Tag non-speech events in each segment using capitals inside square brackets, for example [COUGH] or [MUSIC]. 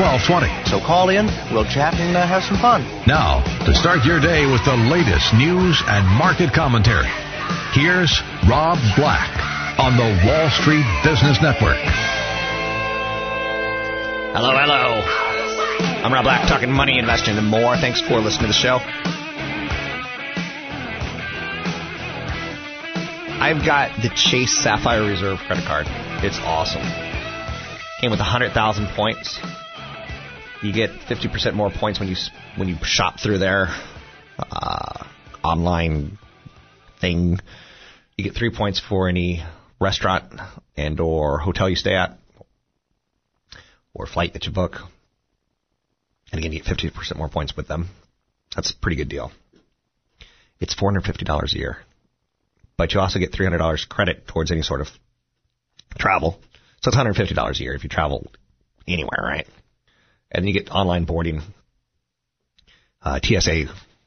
1220. So call in, we'll chat and uh, have some fun. Now, to start your day with the latest news and market commentary, here's Rob Black on the Wall Street Business Network. Hello, hello. I'm Rob Black, talking money, investing, and more. Thanks for listening to the show. I've got the Chase Sapphire Reserve credit card. It's awesome. Came with 100,000 points. You get 50% more points when you when you shop through their uh, online thing. You get three points for any restaurant and or hotel you stay at, or flight that you book. And again, you get 50% more points with them. That's a pretty good deal. It's $450 a year, but you also get $300 credit towards any sort of travel. So it's $150 a year if you travel anywhere, right? And then you get online boarding, uh, TSA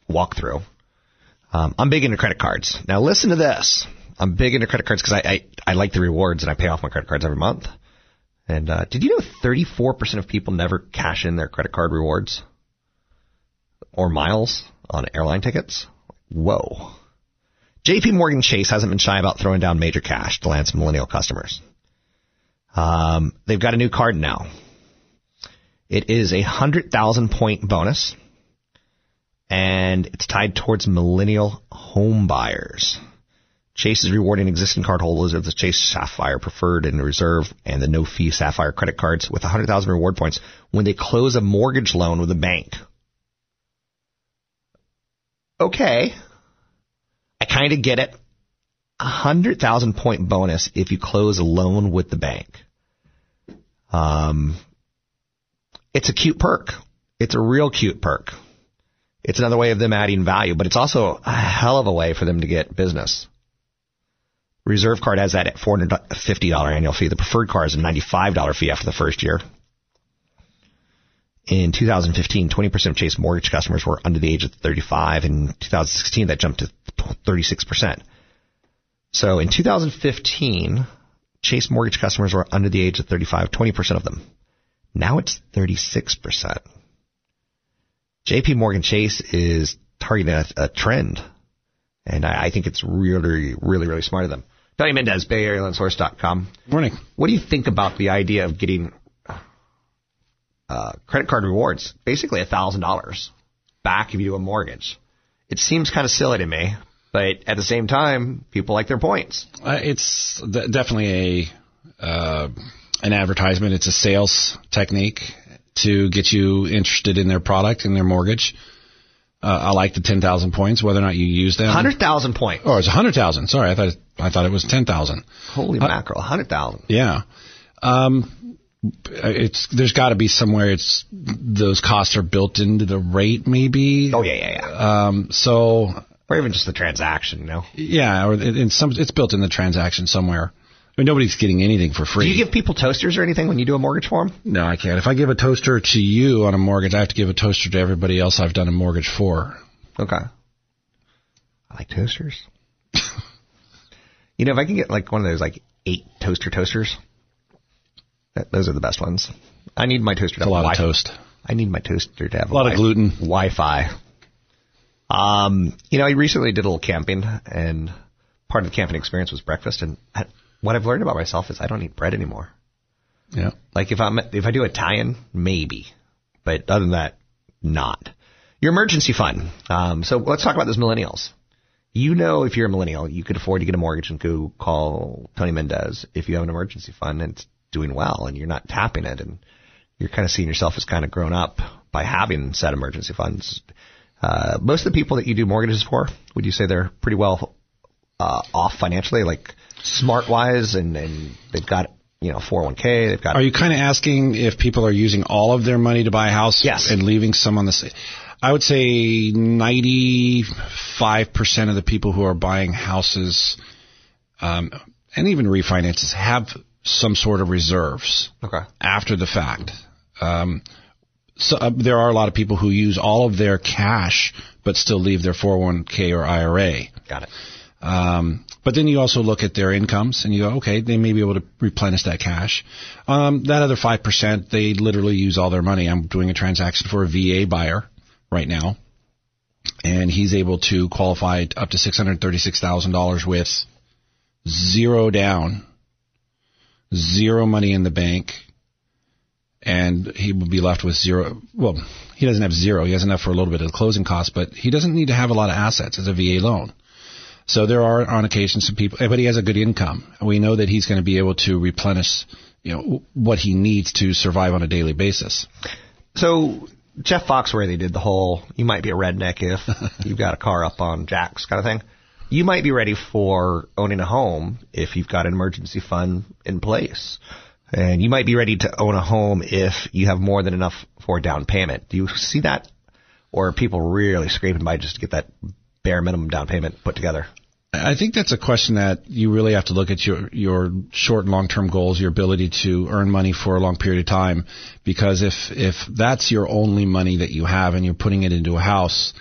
walkthrough. Um, I'm big into credit cards. Now listen to this. I'm big into credit cards because I, I, I like the rewards and I pay off my credit cards every month. And uh, did you know 34% of people never cash in their credit card rewards or miles on airline tickets? Whoa. JP Morgan Chase hasn't been shy about throwing down major cash to land some millennial customers. Um, they've got a new card now. It is a hundred thousand point bonus, and it's tied towards millennial home buyers. Chase is rewarding existing cardholders of the Chase Sapphire Preferred and Reserve and the no fee Sapphire credit cards with 100,000 reward points when they close a mortgage loan with a bank. Okay. I kind of get it. A 100,000 point bonus if you close a loan with the bank. Um, it's a cute perk. It's a real cute perk. It's another way of them adding value, but it's also a hell of a way for them to get business. Reserve card has that at $450 annual fee. The preferred card is a $95 fee after the first year. In 2015, 20% of Chase mortgage customers were under the age of 35. In 2016, that jumped to 36%. So in 2015, Chase mortgage customers were under the age of 35, 20% of them. Now it's 36%. JP Morgan Chase is targeting a, a trend. And I, I, think it's really, really, really smart of them. Tony Mendez, BayAreaLendSource.com. Morning. What do you think about the idea of getting uh, credit card rewards, basically $1,000 back if you do a mortgage? It seems kind of silly to me, but at the same time, people like their points. Uh, it's th- definitely a uh, an advertisement. It's a sales technique to get you interested in their product and their mortgage. Uh, I like the ten thousand points, whether or not you use them. Hundred thousand points. Oh, it's a hundred thousand. Sorry, I thought I thought it was ten thousand. Holy uh, mackerel, hundred thousand. Yeah. Um, it's there's got to be somewhere. It's those costs are built into the rate, maybe. Oh yeah, yeah, yeah. Um, so or even just the transaction, you know. Yeah, or in some it's built in the transaction somewhere. I mean, nobody's getting anything for free. Do you give people toasters or anything when you do a mortgage for them? No, I can't. If I give a toaster to you on a mortgage, I have to give a toaster to everybody else I've done a mortgage for. Okay. I like toasters. [LAUGHS] you know, if I can get like one of those like eight toaster toasters, That, those are the best ones. I need my toaster to a have lot of toast. I need my toaster to have A lot of gluten. Wi-Fi. Um, you know, I recently did a little camping, and part of the camping experience was breakfast. And I, what I've learned about myself is I don't eat bread anymore. Yeah. Like if I'm if I do Italian, maybe, but other than that, not. Your emergency fund. Um, so let's talk about those millennials. You know, if you're a millennial, you could afford to get a mortgage and go call Tony Mendez if you have an emergency fund and it's doing well and you're not tapping it and you're kind of seeing yourself as kind of grown up by having said emergency funds. Uh, most of the people that you do mortgages for, would you say they're pretty well uh, off financially, like smart wise, and, and they've got you know 401k, they've got Are you kind of asking if people are using all of their money to buy a house Yes. and leaving some on the side? I would say 95% of the people who are buying houses um, and even refinances have some sort of reserves okay. after the fact. Um, so uh, there are a lot of people who use all of their cash but still leave their 401k or IRA. Got it. Um, but then you also look at their incomes and you go, okay, they may be able to replenish that cash. Um, that other 5%, they literally use all their money. I'm doing a transaction for a VA buyer right now. And he's able to qualify up to $636,000 with zero down, zero money in the bank, and he will be left with zero. Well, he doesn't have zero. He has enough for a little bit of the closing costs, but he doesn't need to have a lot of assets as a VA loan. So there are on occasion some people, but he has a good income. We know that he's going to be able to replenish, you know, what he needs to survive on a daily basis. So Jeff Foxworthy did the whole "you might be a redneck if [LAUGHS] you've got a car up on jacks" kind of thing. You might be ready for owning a home if you've got an emergency fund in place, and you might be ready to own a home if you have more than enough for a down payment. Do you see that, or are people really scraping by just to get that bare minimum down payment put together? I think that's a question that you really have to look at your your short and long term goals, your ability to earn money for a long period of time. Because if if that's your only money that you have and you're putting it into a house,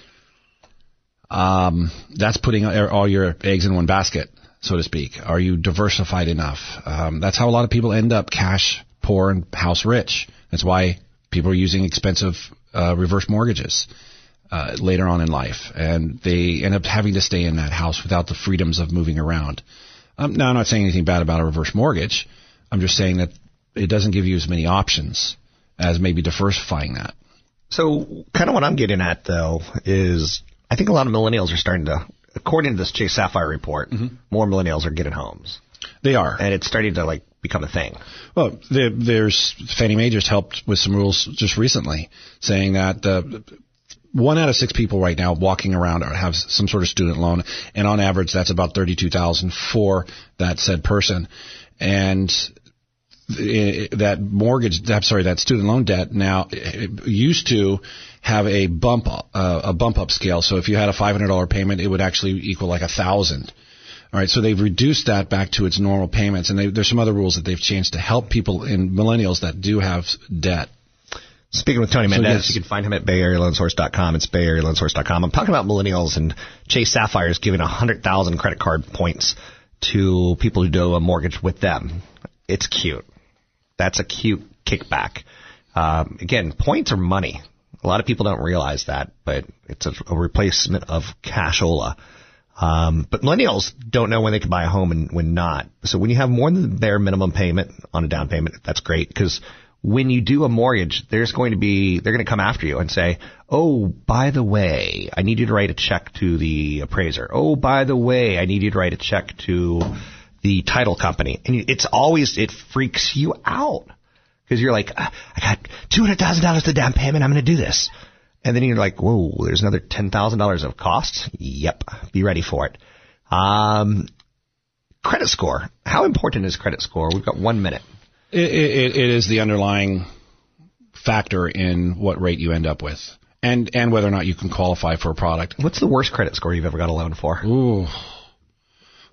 um, that's putting all your eggs in one basket, so to speak. Are you diversified enough? Um, that's how a lot of people end up cash poor and house rich. That's why people are using expensive uh, reverse mortgages uh, later on in life, and they end up having to stay in that house without the freedoms of moving around. Um, now, I'm not saying anything bad about a reverse mortgage. I'm just saying that it doesn't give you as many options as maybe diversifying that. So, kind of what I'm getting at though is I think a lot of millennials are starting to, according to this Chase Sapphire report, more millennials are getting homes, They are. and it's starting to like become a thing. Well, there, there's Fannie Mae just helped with some rules just recently, saying that uh, one out of six people right now walking around have some sort of student loan, and on average, that's about thirty-two thousand for that said person, and that mortgage, I'm sorry, that student loan debt now used to have a bump, uh, a bump up scale. So if you had a $500 payment, it would actually equal like a thousand. All right, so they've reduced that back to its normal payments, and they, there's some other rules that they've changed to help people in millennials that do have debt. Speaking with Tony Mendez, yes. you can find him at BayAreaLoanSource.com. It's BayAreaLoanSource.com. I'm talking about millennials and Chase Sapphire is giving 100,000 credit card points to people who do a mortgage with them. It's cute. That's a cute kickback. Um, again, points are money. A lot of people don't realize that, but it's a, a replacement of cashola. Um, but millennials don't know when they can buy a home and when not. So when you have more than their minimum payment on a down payment, that's great because when you do a mortgage, there's going to be, they're going to come after you and say, oh, by the way, I need you to write a check to the appraiser. Oh, by the way, I need you to write a check to the title company. And it's always, it freaks you out because you're like, "Ah, I got $200,000 to down payment. I'm going to do this. And then you're like, whoa, there's another $10,000 of costs? Yep. Be ready for it. Um, credit score. How important is credit score? We've got one minute. It, it, it is the underlying factor in what rate you end up with, and and whether or not you can qualify for a product. What's the worst credit score you've ever got a loan for? Ooh.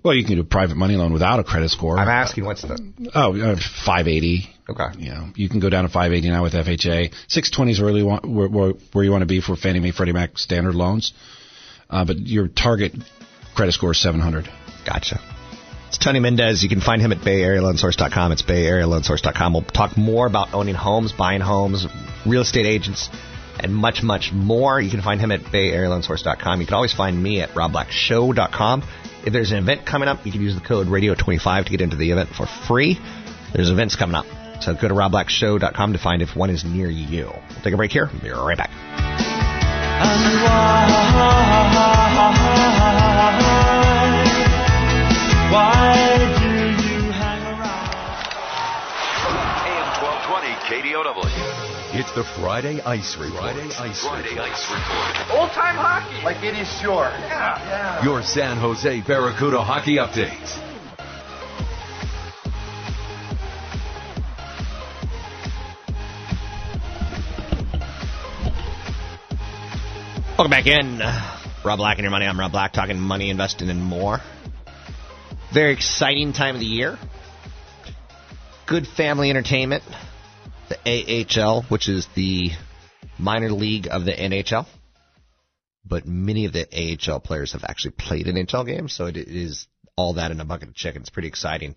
Well, you can do a private money loan without a credit score. I'm asking what's the, oh, uh, 580. okay. You know, you can go down to 580 now with FHA. 620 is really want, where, where, where you want to be for Fannie Mae, Freddie Mac standard loans. Uh, but your target credit score is 700. Gotcha. It's Tony Mendez. You can find him at BayAreaLoanSource.com. It's BayAreaLoanSource.com. We'll talk more about owning homes, buying homes, real estate agents, and much, much more. You can find him at BayAreaLoanSource.com. You can always find me at RobBlackShow.com. If there's an event coming up, you can use the code Radio25 to get into the event for free. There's events coming up. So go to RobBlackShow.com to find if one is near you. We'll take a break here. Be right back. KDOW. It's the Friday Ice Report. Friday Ice Friday Report. Ice Report. Old time hockey. Like it is short. Yeah, yeah. Your San Jose Barracuda hockey updates. Welcome back in. Rob Black and your money. I'm Rob Black talking money, investing, and more. Very exciting time of the year. Good family entertainment. The AHL, which is the minor league of the NHL. But many of the AHL players have actually played in NHL games, so it is all that in a bucket of chicken. It's pretty exciting.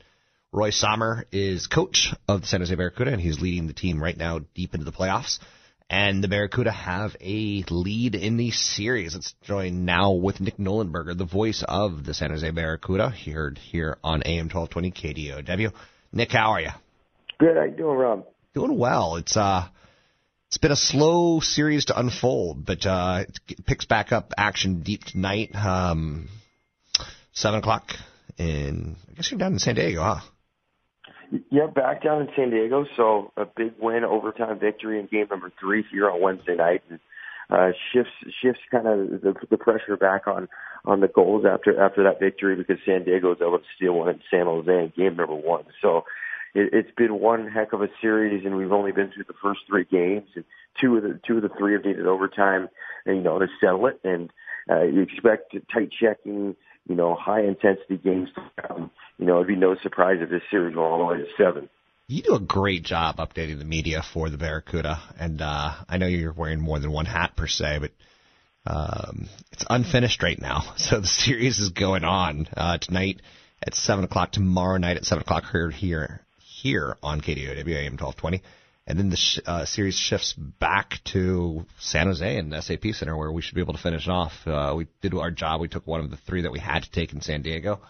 Roy Sommer is coach of the San Jose Barracuda, and he's leading the team right now deep into the playoffs. And the Barracuda have a lead in the series. Let's join now with Nick Nollenberger, the voice of the San Jose Barracuda, here here on AM 1220 KDOW. Nick, how are you? Good. How you doing, Rob? Doing well. It's uh, it's been a slow series to unfold, but uh, it picks back up action deep tonight. Um, seven o'clock, and I guess you're down in San Diego, huh? Yeah, back down in San Diego. So a big win, overtime victory in game number three here on Wednesday night, and uh, shifts shifts kind of the, the pressure back on on the goals after after that victory because San Diego was able to steal one in San Jose in game number one. So it, it's been one heck of a series, and we've only been through the first three games, and two of the two of the three have needed overtime, and, you know, to settle it. And uh, you expect tight checking, you know, high intensity games to come. You know, it'd be no surprise if this series went all the way to seven. You do a great job updating the media for the Barracuda, and uh, I know you're wearing more than one hat per se, but um, it's unfinished right now. [LAUGHS] So the series is going on uh, tonight at seven o'clock, tomorrow night at seven o'clock here here here on KDOW AM twelve twenty, and then the sh- uh, series shifts back to San Jose and SAP Center where we should be able to finish off. Uh, we did our job. We took one of the three that we had to take in San Diego.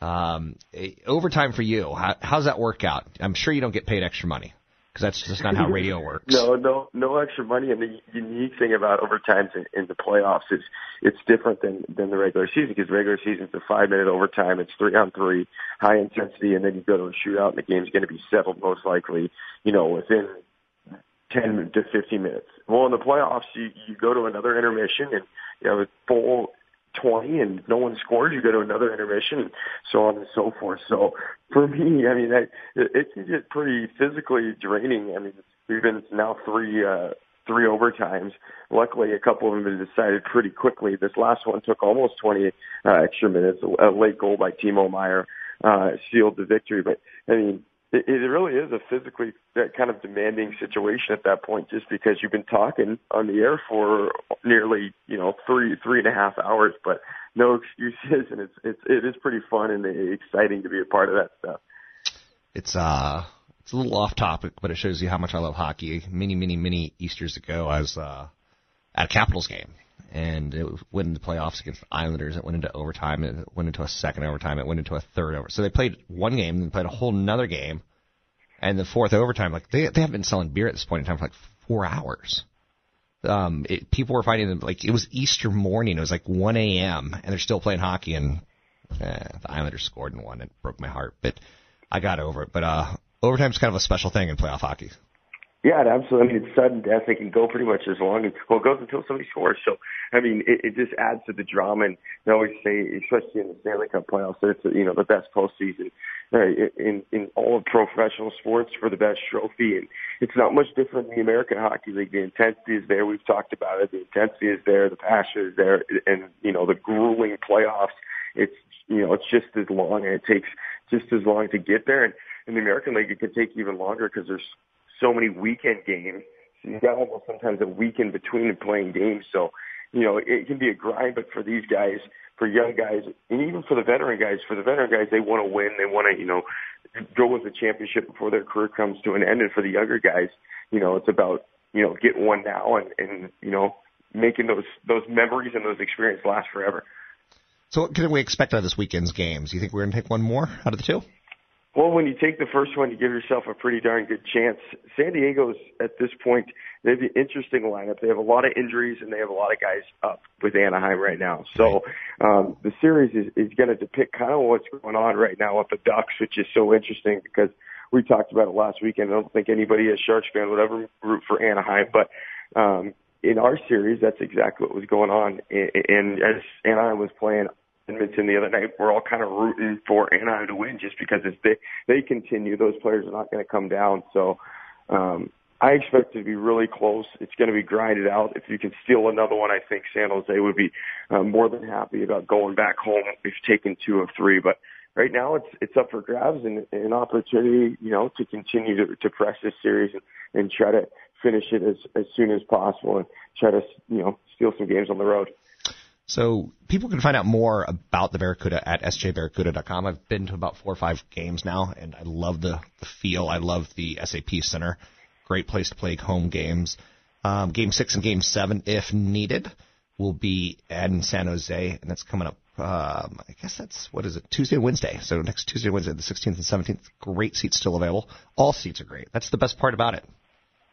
Um, eh, overtime for you. How, how's that work out? I'm sure you don't get paid extra money because that's just not how radio works. [LAUGHS] No, no, no extra money. And the unique thing about overtimes in, in the playoffs is it's different than than the regular season because regular season's a five minute overtime. It's three on three, high intensity, and then you go to a shootout, and the game's going to be settled most likely, you know, within 10 to 15 minutes. Well, in the playoffs, you, you go to another intermission and you have a full 20 and no one scores, you go to another intermission and so on and so forth. So for me, I mean, I, it, it can get pretty physically draining. I mean, we've been now three, uh, three overtimes. Luckily, a couple of them have decided pretty quickly. This last one took almost 20 uh, extra minutes. A late goal by Timo Meier uh, sealed the victory. But I mean, it, it really is a physically kind of demanding situation at that point, just because you've been talking on the air for nearly you know three three and a half hours, but no excuses, and it's it's it is pretty fun and exciting to be a part of that stuff. It's uh it's a little off topic, but it shows you how much I love hockey. Many many many Easter's ago, I was uh, at a Capitals game. And it went into playoffs against the Islanders. It went into overtime. It went into a second overtime. It went into a third over. So they played one game, then played a whole another game, and the fourth overtime, like they they haven't been selling beer at this point in time for like four hours. Um, it, people were finding them like it was Easter morning. It was like 1 a.m. and they're still playing hockey, and eh, the Islanders scored and won. It broke my heart, but I got over it. But uh, overtime's kind of a special thing in playoff hockey. Yeah, it absolutely. I mean, it's sudden death. It can go pretty much as long as well. It goes until somebody scores. So, I mean, it, it just adds to the drama. And they always say, especially in the Stanley Cup playoffs, that it's you know the best postseason in in all of professional sports for the best trophy. And it's not much different in the American Hockey League. The intensity is there. We've talked about it. The intensity is there. The passion is there. And you know the grueling playoffs. It's you know it's just as long, and it takes just as long to get there. And in the American League, it can take even longer because there's so many weekend games. So you've got almost sometimes a week in between playing games. So, you know, it can be a grind, but for these guys, for young guys and even for the veteran guys. For the veteran guys, they want to win. They want to, you know, go with the championship before their career comes to an end. And for the younger guys, you know, it's about you know getting one now and and you know making those those memories and those experiences last forever. So what can we expect out of this weekend's games? Do you think we're going to take one more out of the two? Well, when you take the first one, you give yourself a pretty darn good chance. San Diego's at this point, they have an interesting lineup. They have a lot of injuries and they have a lot of guys up with Anaheim right now. So um, the series is, is going to depict kind of what's going on right now with the Ducks, which is so interesting because we talked about it last weekend. I don't think anybody as Sharks fan would ever root for Anaheim, but um, in our series, that's exactly what was going on. And as Anaheim was playing Edmonton the other night, we're all kind of rooting for Anaheim to win just because if they they continue, those players are not going to come down. So um, I expect it to be really close. It's going to be grinded out. If you can steal another one, I think San Jose would be uh, more than happy about going back home if taking two of three. But right now, it's it's up for grabs and an opportunity, you know, to continue to, to press this series and, and try to finish it as as soon as possible and try to you know steal some games on the road. So people can find out more about the Barracuda at sjbarracuda.com. I've been to about four or five games now, and I love the, the feel. I love the SAP Center. Great place to play home games. Um, game six and game seven, if needed, will be in San Jose, and that's coming up. Um, I guess that's what is it? Tuesday Wednesday. So next Tuesday, Wednesday, the 16th and 17th. Great seats still available. All seats are great. That's the best part about it.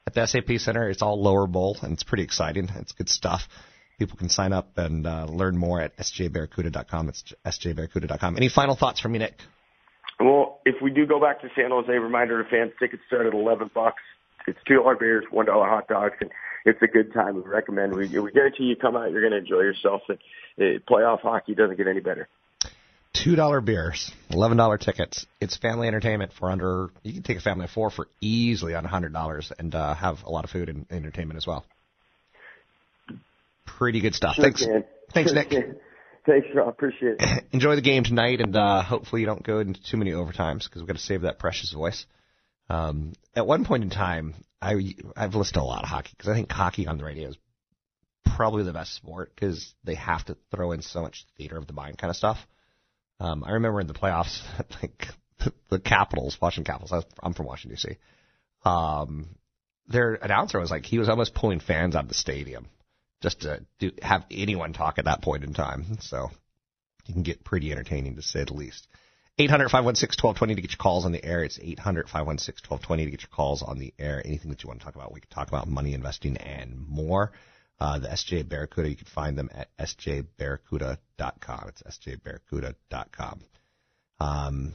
At the SAP Center, it's all lower bowl, and it's pretty exciting. It's good stuff people can sign up and uh, learn more at sjbarracuda.com. It's sjbarracuda.com. Any final thoughts from you, Nick? Well, if we do go back to San Jose, reminder to fans, tickets start at 11 bucks. It's two dollar beers, one dollar hot dogs, and it's a good time. We recommend. We, we guarantee you come out, you're going to enjoy yourself. And uh, playoff hockey doesn't get any better. Two dollar beers, eleven dollar tickets. It's family entertainment for under. You can take a family of four for easily on a hundred dollars and uh, have a lot of food and entertainment as well pretty good stuff. Sure Thanks, can. thanks, Sure Nick. can. Thanks, Rob. Appreciate it. [LAUGHS] Enjoy the game tonight, and uh, hopefully you don't go into too many overtimes because we've got to save that precious voice. Um, at one point in time, I I've listened to a lot of hockey because I think hockey on the radio is probably the best sport because they have to throw in so much theater of the mind kind of stuff. Um, I remember in the playoffs, [LAUGHS] like the Capitals, Washington Capitals. I was, I'm from Washington D.C. Um, their announcer was like he was almost pulling fans out of the stadium just to do, have anyone talk at that point in time. So you can get pretty entertaining to say the least. 800 516 1220 to get your calls on the air. It's 800 516 1220 to get your calls on the air. Anything that you want to talk about, we can talk about money investing and more. Uh, the SJ Barracuda, you can find them at sjbarracuda.com. It's sjbarracuda.com. Um,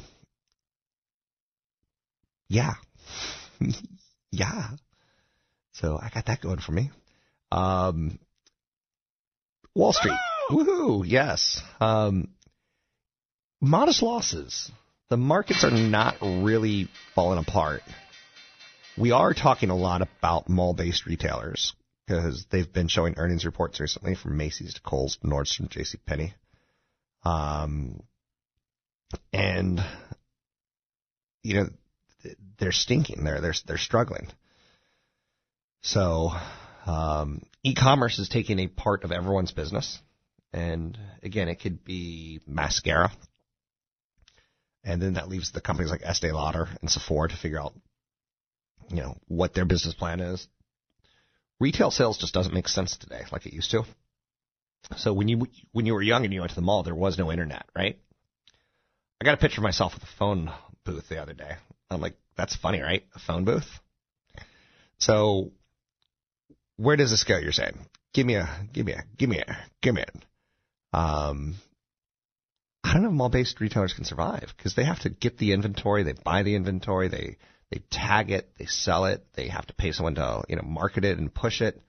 yeah. [LAUGHS] yeah. So I got that going for me. Um, Wall Street. Woohoo! Yes. Um, modest losses. The markets are not really falling apart. We are talking a lot about mall-based retailers because they've been showing earnings reports recently from Macy's to Kohl's, to Nordstrom, J.C. Penney, um, and you know they're stinking. They're they're they're struggling. So um, e-commerce is taking a part of everyone's business, and again, it could be mascara, and then that leaves the companies like Estee Lauder and Sephora to figure out, you know, what their business plan is. Retail sales just doesn't make sense today like it used to. So when you when you were young and you went to the mall, there was no internet, right? I got a picture of myself with a phone booth the other day. I'm like, that's funny, right? A phone booth. So where does this go? You're saying, give me a, give me a, give me a, give me a. Um, I don't know if mall-based retailers can survive because they have to get the inventory, they buy the inventory, they they tag it, they sell it, they have to pay someone to you know market it and push it.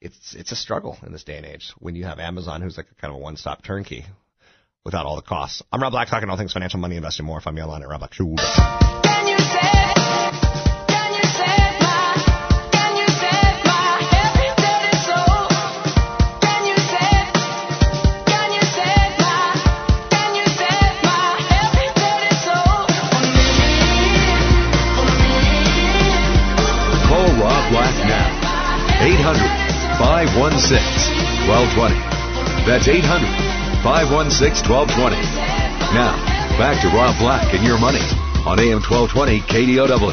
It's it's a struggle in this day and age when you have Amazon, who's like a kind of a one-stop turnkey without all the costs. I'm Rob Black, talking all things financial, money, investing, more. Find me online at Rob 516 1220. That's 800 516 1220. Now, back to Rob Black and your money on AM 1220 KDOW.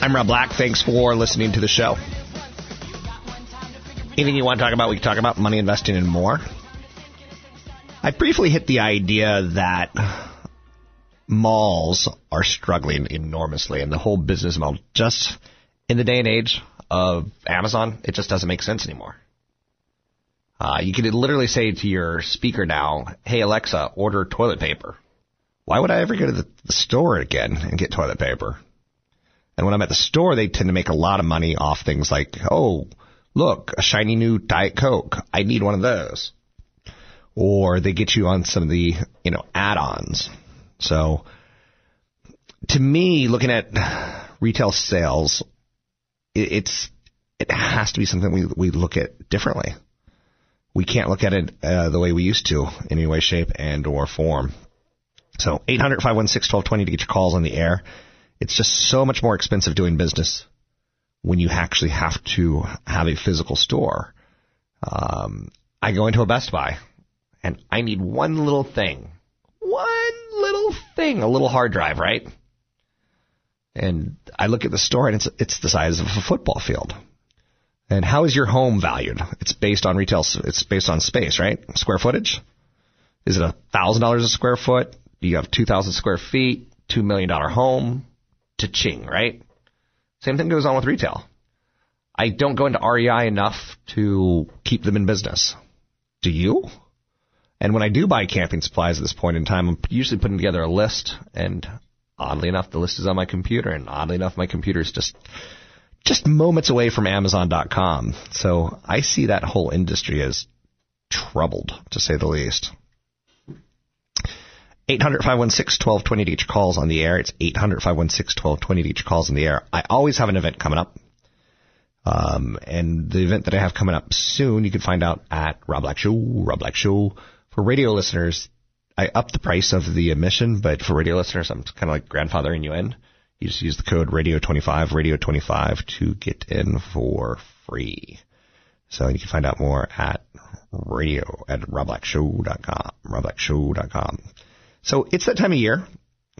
I'm Rob Black. Thanks for listening to the show. Anything you want to talk about, we can talk about money investing and more. I briefly hit the idea that malls are struggling enormously and the whole business model just in the day and age of Amazon, it just doesn't make sense anymore. Uh, you could literally say to your speaker now, hey Alexa, order toilet paper. Why would I ever go to the, the store again and get toilet paper? And when I'm at the store, they tend to make a lot of money off things like, oh, look, a shiny new Diet Coke. I need one of those. Or they get you on some of the, you know, add-ons. So, to me, looking at retail sales, it, it's, it has to be something we, we look at differently. We can't look at it uh, the way we used to in any way, shape, and or form. So 800-516-1220 to get your calls on the air. It's just so much more expensive doing business when you actually have to have a physical store. Um, I go into a Best Buy and I need one little thing. One little thing, a little hard drive, right? And I look at the store and it's, it's the size of a football field. And how is your home valued? It's based on retail, it's based on space, right? Square footage? Is it a thousand dollars a square foot? You have 2,000 square feet? $2 million home? Cha-ching, right? Same thing goes on with retail. I don't go into REI enough to keep them in business. Do you? And when I do buy camping supplies at this point in time, I'm usually putting together a list, and oddly enough, the list is on my computer, and oddly enough, my computer is just just moments away from Amazon.com. So I see that whole industry as troubled, to say the least. 800-516-1220 to get calls on the air. It's 800-516-1220 to get calls on the air. I always have an event coming up. Um, and the event that I have coming up soon, you can find out at Rob Black Show, Rob Black Show. For radio listeners, I upped the price of the admission, but for radio listeners, I'm kind of like grandfathering you in. You just use the code radio25, radio25 to get in for free. So you can find out more at radio at robblackshow.com, robblackshow.com. So it's that time of year.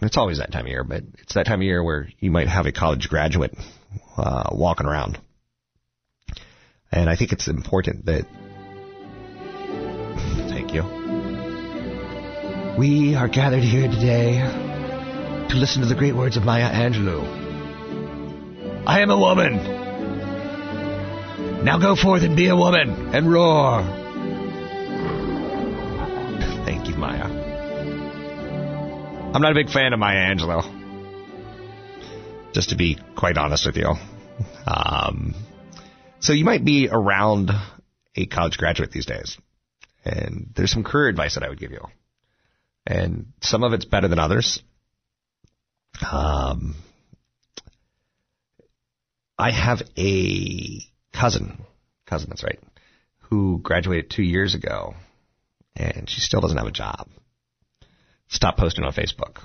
It's always that time of year, but it's that time of year where you might have a college graduate uh, walking around. And I think it's important that. Thank you. We are gathered here today to listen to the great words of Maya Angelou. I am a woman. Now go forth and be a woman and roar. [LAUGHS] Thank you, Maya. I'm not a big fan of Maya Angelou. Just to be quite honest with you. Um, so you might be around a college graduate these days. And there's some career advice that I would give you. And some of it's better than others. Um, I have a cousin, cousin, that's right, who graduated two years ago, and she still doesn't have a job. Stop posting on Facebook.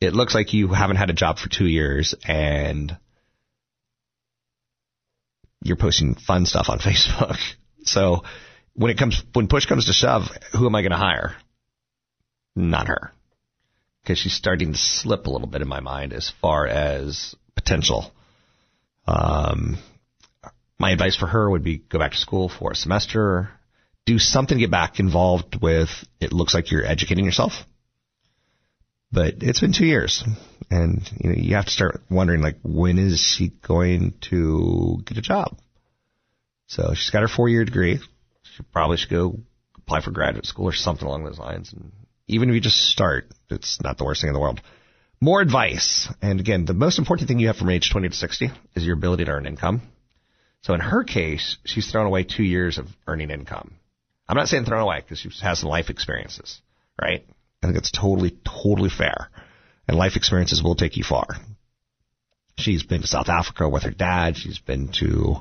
It looks like you haven't had a job for two years, and you're posting fun stuff on [LAUGHS] Facebook. So when it comes, when push comes to shove, who am I going to hire? Not her. Because she's starting to slip a little bit in my mind as far as potential. Um, my advice for her would be go back to school for a semester, do something to get back involved with. It looks like you're educating yourself, but it's been two years, and you know you have to start wondering like when is she going to get a job? So she's got her four year degree. She probably should go apply for graduate school or something along those lines. And even if you just start, it's not the worst thing in the world. More advice. And again, the most important thing you have from age 20 to 60 is your ability to earn income. So in her case, she's thrown away two years of earning income. I'm not saying thrown away because she has some life experiences, right? I think it's totally, totally fair. And life experiences will take you far. She's been to South Africa with her dad. She's been to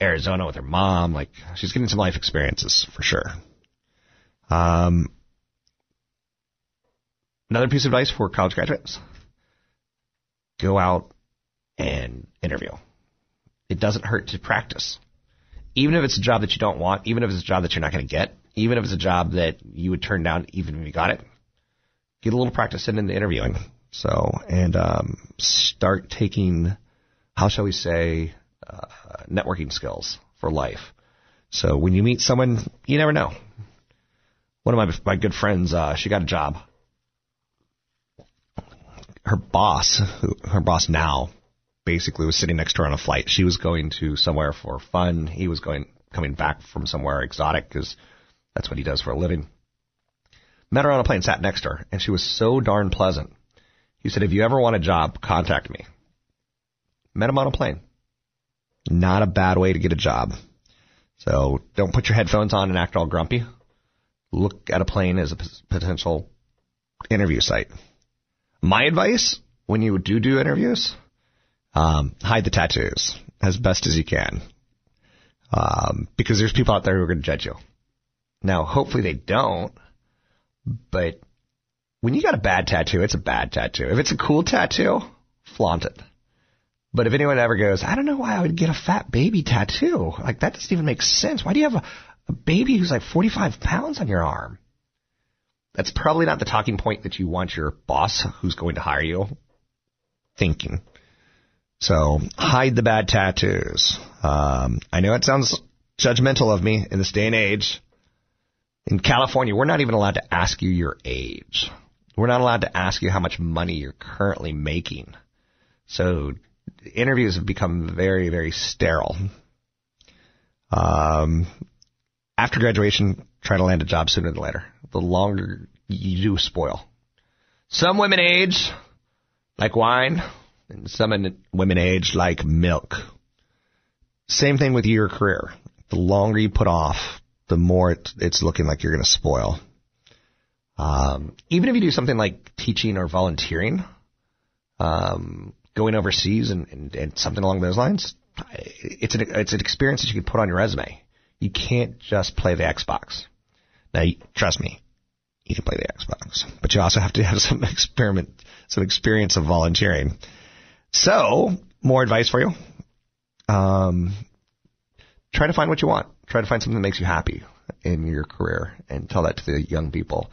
Arizona with her mom. Like she's getting some life experiences for sure. Um, another piece of advice for college graduates: go out and interview. It doesn't hurt to practice. Even if it's a job that you don't want, even if it's a job that you're not going to get, even if it's a job that you would turn down even if you got it, get a little practice in in the interviewing. So, and um, start taking, how shall we say, uh, networking skills for life. So when you meet someone, you never know. One of my my good friends, uh, she got a job. Her boss, who, her boss now, basically was sitting next to her on a flight. She was going to somewhere for fun. He was going coming back from somewhere exotic because that's what he does for a living. Met her on a plane, sat next to her, and she was so darn pleasant. He said, "If you ever want a job, contact me." Met him on a plane. Not a bad way to get a job. So don't put your headphones on and act all grumpy. Look at a plane as a potential interview site. My advice when you do do interviews, um, hide the tattoos as best as you can. Um, because there's people out there who are going to judge you. Now, hopefully they don't, but when you got a bad tattoo, it's a bad tattoo. If it's a cool tattoo, flaunt it. But if anyone ever goes, I don't know why I would get a fat baby tattoo. Like that doesn't even make sense. Why do you have a, a baby who's like 45 pounds on your arm? That's probably not the talking point that you want your boss who's going to hire you thinking. So hide the bad tattoos. Um, I know it sounds judgmental of me in this day and age. In California, we're not even allowed to ask you your age. We're not allowed to ask you how much money you're currently making. So interviews have become very, very sterile. Um, after graduation, try to land a job sooner than later. The longer you do spoil. Some women age like wine, and some women age like milk. Same thing with your career. The longer you put off, the more it, it's looking like you're going to spoil. Um, even if you do something like teaching or volunteering, um, going overseas and, and, and something along those lines, it's an it's an experience that you can put on your resume. You can't just play the Xbox. Now, trust me, you can play the Xbox, but you also have to have [LAUGHS] some experiment, some experience of volunteering. So, more advice for you. Um, try to find what you want. Try to find something that makes you happy in your career, and tell that to the young people.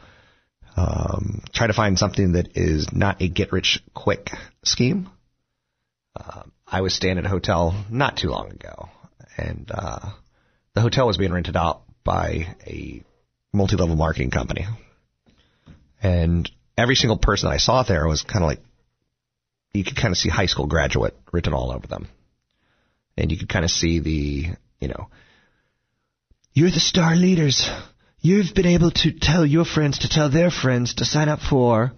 Um, try to find something that is not a get rich quick scheme. Uh, I was staying at a hotel not too long ago, and uh, the hotel was being rented out by a multi-level marketing company, and every single person I saw there was kind of like you could kind of see high school graduate written all over them, and you could kind of see the you know you're the star leaders. You've been able to tell your friends to tell their friends to sign up for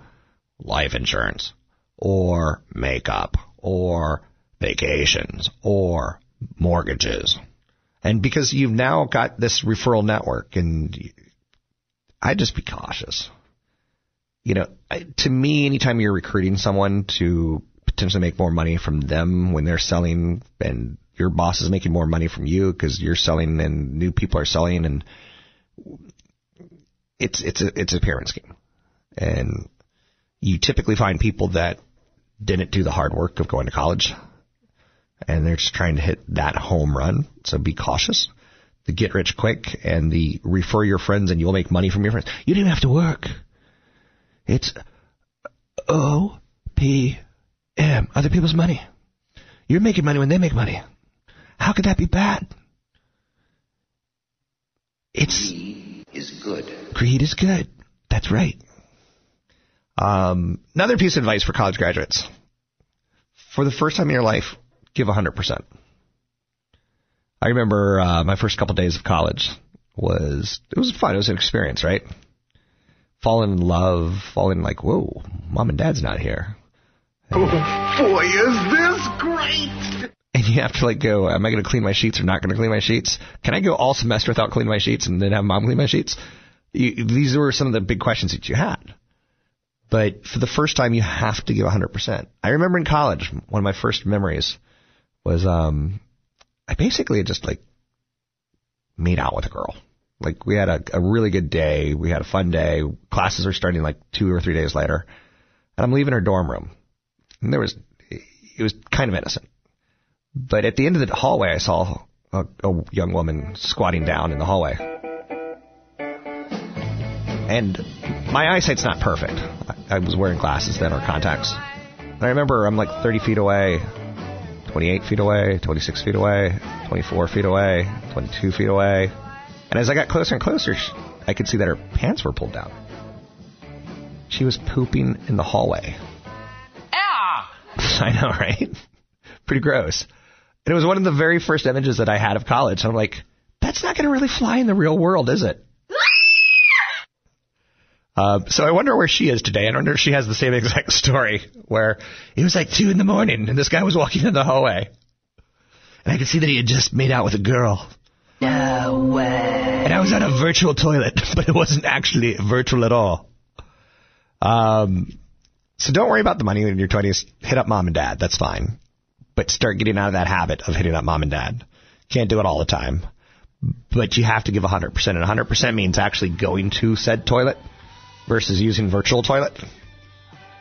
life insurance or makeup or vacations or mortgages. And because you've now got this referral network and I'd just be cautious. You know, to me, anytime you're recruiting someone to potentially make more money from them when they're selling and your boss is making more money from you because you're selling and new people are selling and it's it's a it's a pyramid scheme, and you typically find people that didn't do the hard work of going to college, and they're just trying to hit that home run. So be cautious. The get rich quick and the refer your friends and you'll make money from your friends. You don't even have to work. It's O P M. Other people's money. You're making money when they make money. How could that be bad? It's greed is good. Greed is good. That's right. Um, another piece of advice for college graduates. For the first time in your life, give 100%. I remember uh, my first couple days of college was, it was fun. It was an experience, right? Falling in love, falling like, whoa, mom and dad's not here. Oh, [LAUGHS] boy, is this great! And you have to like go, am I going to clean my sheets or not going to clean my sheets? Can I go all semester without cleaning my sheets and then have mom clean my sheets? You, these were some of the big questions that you had. But for the first time, you have to give 100%. I remember in college, one of my first memories was um, I basically just like made out with a girl. Like we had a, a really good day. We had a fun day. Classes are starting like two or three days later, and I'm leaving her dorm room. And there was, it was kind of innocent, But at the end of the hallway, I saw a, a young woman squatting down in the hallway. And my eyesight's not perfect. I, I was wearing glasses then or contacts. And I remember I'm like 30 feet away, 28 feet away, 26 feet away, 24 feet away, 22 feet away. And as I got closer and closer, I could see that her pants were pulled down. She was pooping in the hallway. Ah! [LAUGHS] I know, right? Pretty gross. And it was one of the very first images that I had of college. I'm like, that's not going to really fly in the real world, is it? Uh, so I wonder where she is today. I wonder if she has the same exact [LAUGHS] story where it was like two in the morning and this guy was walking in the hallway. And I could see that he had just made out with a girl. No way. And I was on a virtual toilet, [LAUGHS] but it wasn't actually virtual at all. Um, so don't worry about the money in your 20s. Hit up mom and dad. That's fine. But start getting out of that habit of hitting up mom and dad. Can't do it all the time. But you have to give 100%. And 100% means actually going to said toilet versus using virtual toilet.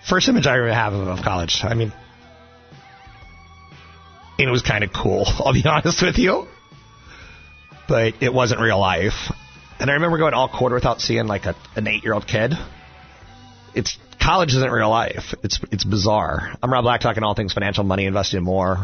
First image I ever have of college. I mean, it was kind of cool. [LAUGHS] I'll be honest with you, but it wasn't real life. And I remember going all quarter without seeing like a, an eight-year-old kid. It's college isn't real life. It's it's bizarre. I'm Rob Black, talking all things financial, money, investing, and more.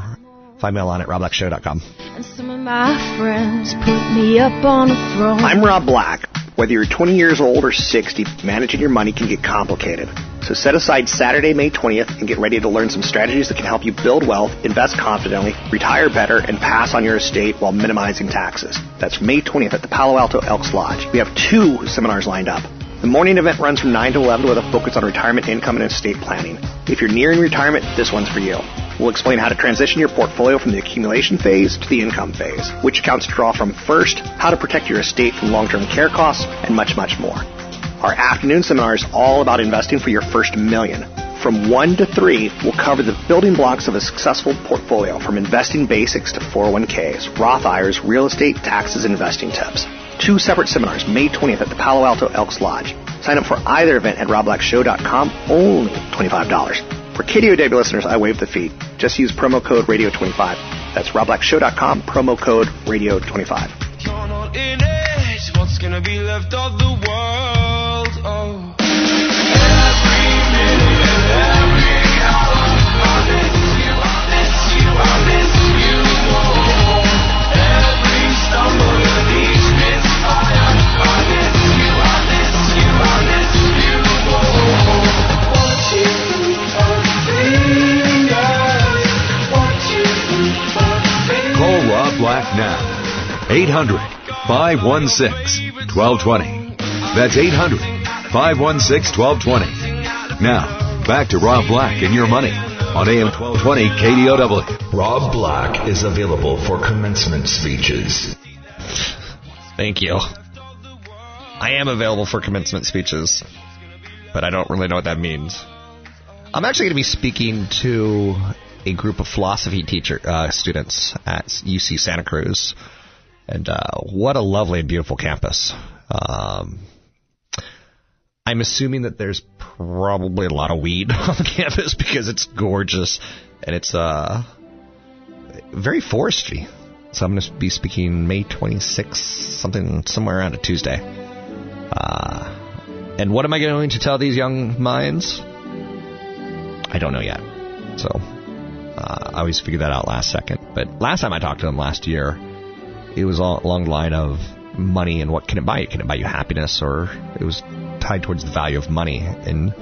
Find me online at robblackshow.com. And some of my friends put me up on a throne. I'm Rob Black. Whether you're 20 years old or 60, managing your money can get complicated. So set aside Saturday, May 20th and get ready to learn some strategies that can help you build wealth, invest confidently, retire better, and pass on your estate while minimizing taxes. That's May 20th at the Palo Alto Elks Lodge. We have two seminars lined up. The morning event runs from 9 to 11 with a focus on retirement income and estate planning. If you're nearing retirement, this one's for you. We'll explain how to transition your portfolio from the accumulation phase to the income phase, which accounts to draw from first, how to protect your estate from long-term care costs, and much, much more. Our afternoon seminar is all about investing for your first million. From 1 to 3, we'll cover the building blocks of a successful portfolio from investing basics to 401ks, Roth IRAs, real estate, taxes, and investing tips. Two separate seminars, May 20th at the Palo Alto Elks Lodge. Sign up for either event at robblackshow.com, only $25. For KDOW listeners, I waive the fee. Just use promo code Radio25. That's robblackshow.com, promo code Radio25. Now. 800 516 1220. That's 800 516 1220. Now, back to Rob Black and your money on AM 1220 KDOW. Rob Black is available for commencement speeches. Thank you. I am available for commencement speeches, but I don't really know what that means. I'm actually going to be speaking to a group of philosophy teacher uh, students at UC Santa Cruz, and uh, what a lovely and beautiful campus. Um, I'm assuming that there's probably a lot of weed [LAUGHS] on the campus because it's gorgeous and it's uh, very forestry. So I'm going to be speaking May 26th, something somewhere around a Tuesday. Uh, and what am I going to tell these young minds? I don't know yet. So uh, I always figure that out last second. But last time I talked to them last year, it was along the line of money and what can it buy you? Can it buy you happiness? Or it was tied towards the value of money. And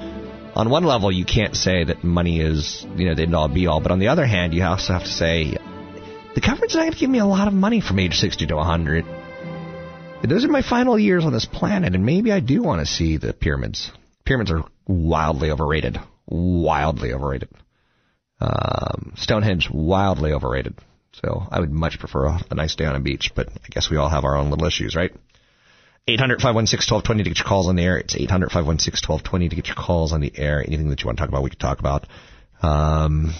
on one level, you can't say that money is you know the end all be all. But on the other hand, you also have to say the government's not going to give me a lot of money from age 60 to 100. Those are my final years on this planet, and maybe I do want to see the pyramids. Pyramids are wildly overrated. Wildly overrated. Um, Stonehenge, wildly overrated. So I would much prefer a, nice day on a beach, but I guess we all have our own little issues, right? 800-516-1220 to get your calls on the air. It's 800-516-1220 to get your calls on the air. Anything that you want to talk about, we can talk about. Um,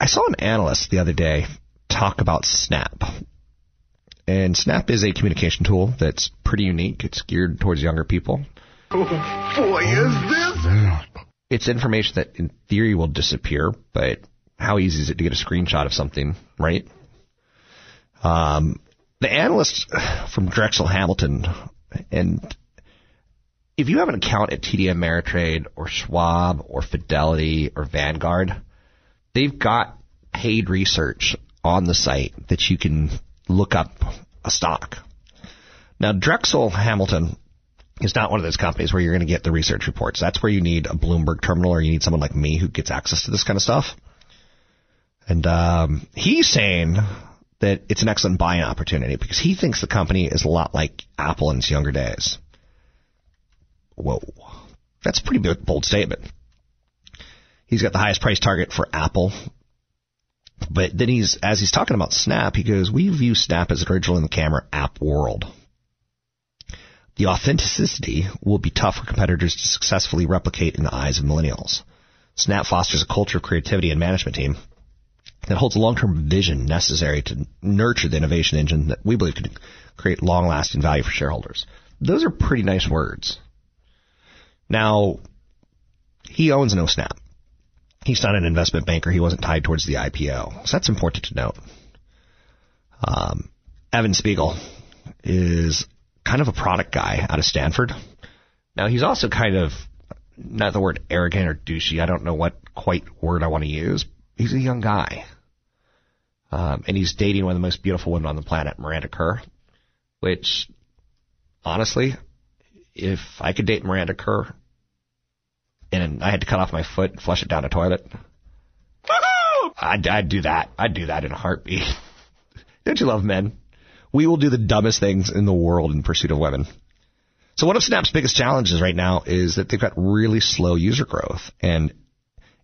I saw an analyst the other day talk about Snap. And Snap is a communication tool that's pretty unique. It's geared towards younger people. Oh, boy, is this It's information that in theory will disappear, but how easy is it to get a screenshot of something, right? Um, the analyst from Drexel Hamilton, and if you have an account at TD Ameritrade or Schwab or Fidelity or Vanguard, they've got paid research on the site that you can look up a stock. Now, Drexel Hamilton is not one of those companies where you're going to get the research reports. That's where you need a Bloomberg terminal or you need someone like me who gets access to this kind of stuff. And um, he's saying that it's an excellent buying opportunity because he thinks the company is a lot like Apple in its younger days. Whoa. That's a pretty bold statement. He's got the highest price target for Apple. But then he's, as he's talking about Snap, he goes, we view Snap as original in the camera app world. The authenticity will be tough for competitors to successfully replicate in the eyes of millennials. Snap fosters a culture of creativity and management team that holds a long-term vision necessary to nurture the innovation engine that we believe can create long-lasting value for shareholders. Those are pretty nice words. Now, he owns no Snap. He's not an investment banker. He wasn't tied towards the IPO. So that's important to note. Um, Evan Spiegel is kind of a product guy out of Stanford. Now, he's also kind of, not the word arrogant or douchey. I don't know what quite word I want to use. He's a young guy. Um, and he's dating one of the most beautiful women on the planet, Miranda Kerr, which, honestly, if I could date Miranda Kerr and I had to cut off my foot and flush it down a toilet, I'd, I'd do that. I'd do that in a heartbeat. [LAUGHS] Don't you love men? We will do the dumbest things in the world in pursuit of women. So one of Snap's biggest challenges right now is that they've got really slow user growth. And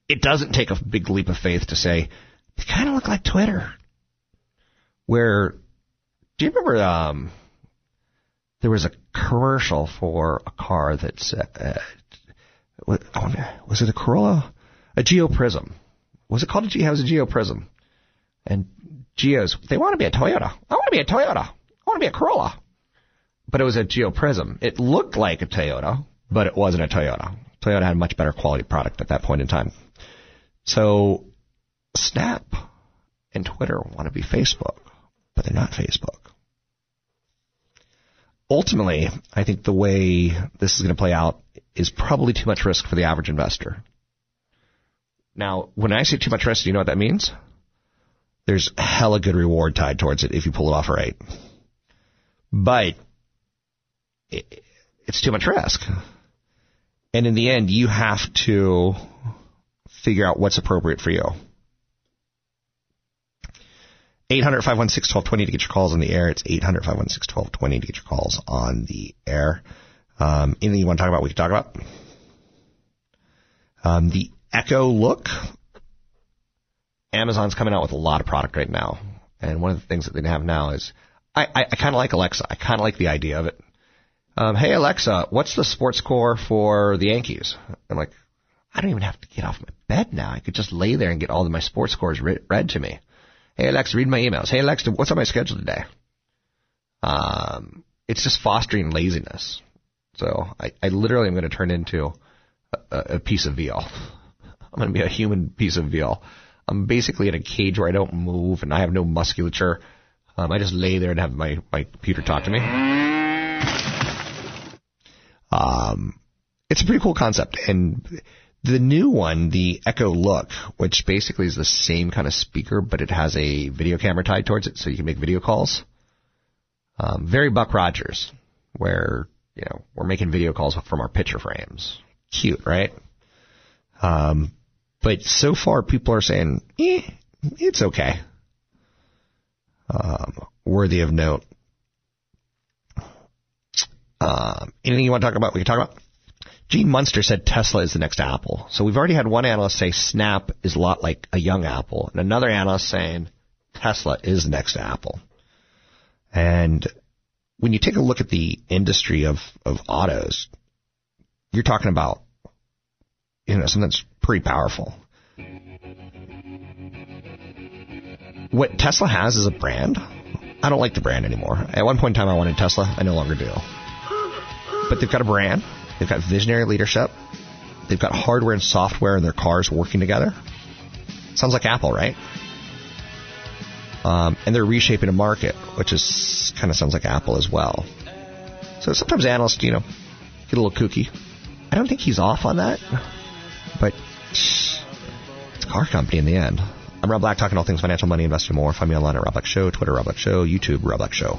it doesn't take a big leap of faith to say, they kind of look like Twitter. Where, do you remember, um, there was a commercial for a car that's, uh, was it a Corolla? A Geo Prizm. Was it called a Geo? It was a Geo Prizm. And Geos, they want to be a Toyota. I want to be a Toyota. I want to be a Corolla. But it was a Geo Prizm. It looked like a Toyota, but it wasn't a Toyota. Toyota had a much better quality product at that point in time. So Snap and Twitter want to be Facebook, but they're not Facebook. Ultimately, I think the way this is going to play out is probably too much risk for the average investor. Now, when I say too much risk, do you know what that means? There's hella good reward tied towards it if you pull it off right. But it, it's too much risk. And in the end, you have to figure out what's appropriate for you. 800 516 1220 to get your calls on the air. It's 800 516 1220 to get your calls on the air. Um, anything you want to talk about, we can talk about. Um, the Echo Look. Amazon's coming out with a lot of product right now. And one of the things that they have now is I, I, I kind of like Alexa. I kind of like the idea of it. Um, hey, Alexa, what's the sports score for the Yankees? I'm like, I don't even have to get off my bed now. I could just lay there and get all of my sports scores read, to me. Hey, Alexa, read my emails. Hey, Alexa, what's on my schedule today? Um, it's just fostering laziness. So I, I literally am going to turn into a, a piece of veal. [LAUGHS] I'm going to be a human piece of veal. I'm basically in a cage where I don't move and I have no musculature. Um, I just lay there and have my, my computer talk to me. Um, it's a pretty cool concept. And the new one, the Echo Look, which basically is the same kind of speaker, but it has a video camera tied towards it so you can make video calls. Um, very Buck Rogers, where, you know, we're making video calls from our picture frames. Cute, right? Um, but so far people are saying, eh, it's okay. Um, worthy of note. Um, anything you want to talk about? We can talk about. Gene Munster said Tesla is the next Apple. So we've already had one analyst say Snap is a lot like a young Apple, and another analyst saying Tesla is the next Apple. And when you take a look at the industry of, of autos, you're talking about you know something that's pretty powerful. What Tesla has is a brand. I don't like the brand anymore. At one point in time, I wanted Tesla. I no longer do. But they've got a brand. They've got visionary leadership. They've got hardware and software in their cars working together. Sounds like Apple, right? Um, and they're reshaping a market, which is kind of sounds like Apple as well. So sometimes analysts, you know, get a little kooky. I don't think he's off on that, but it's a car company in the end. I'm Rob Black, talking all things financial, money, investing, more. Find me online at Rob Black Show, Twitter Rob Black Show, YouTube Rob Black Show.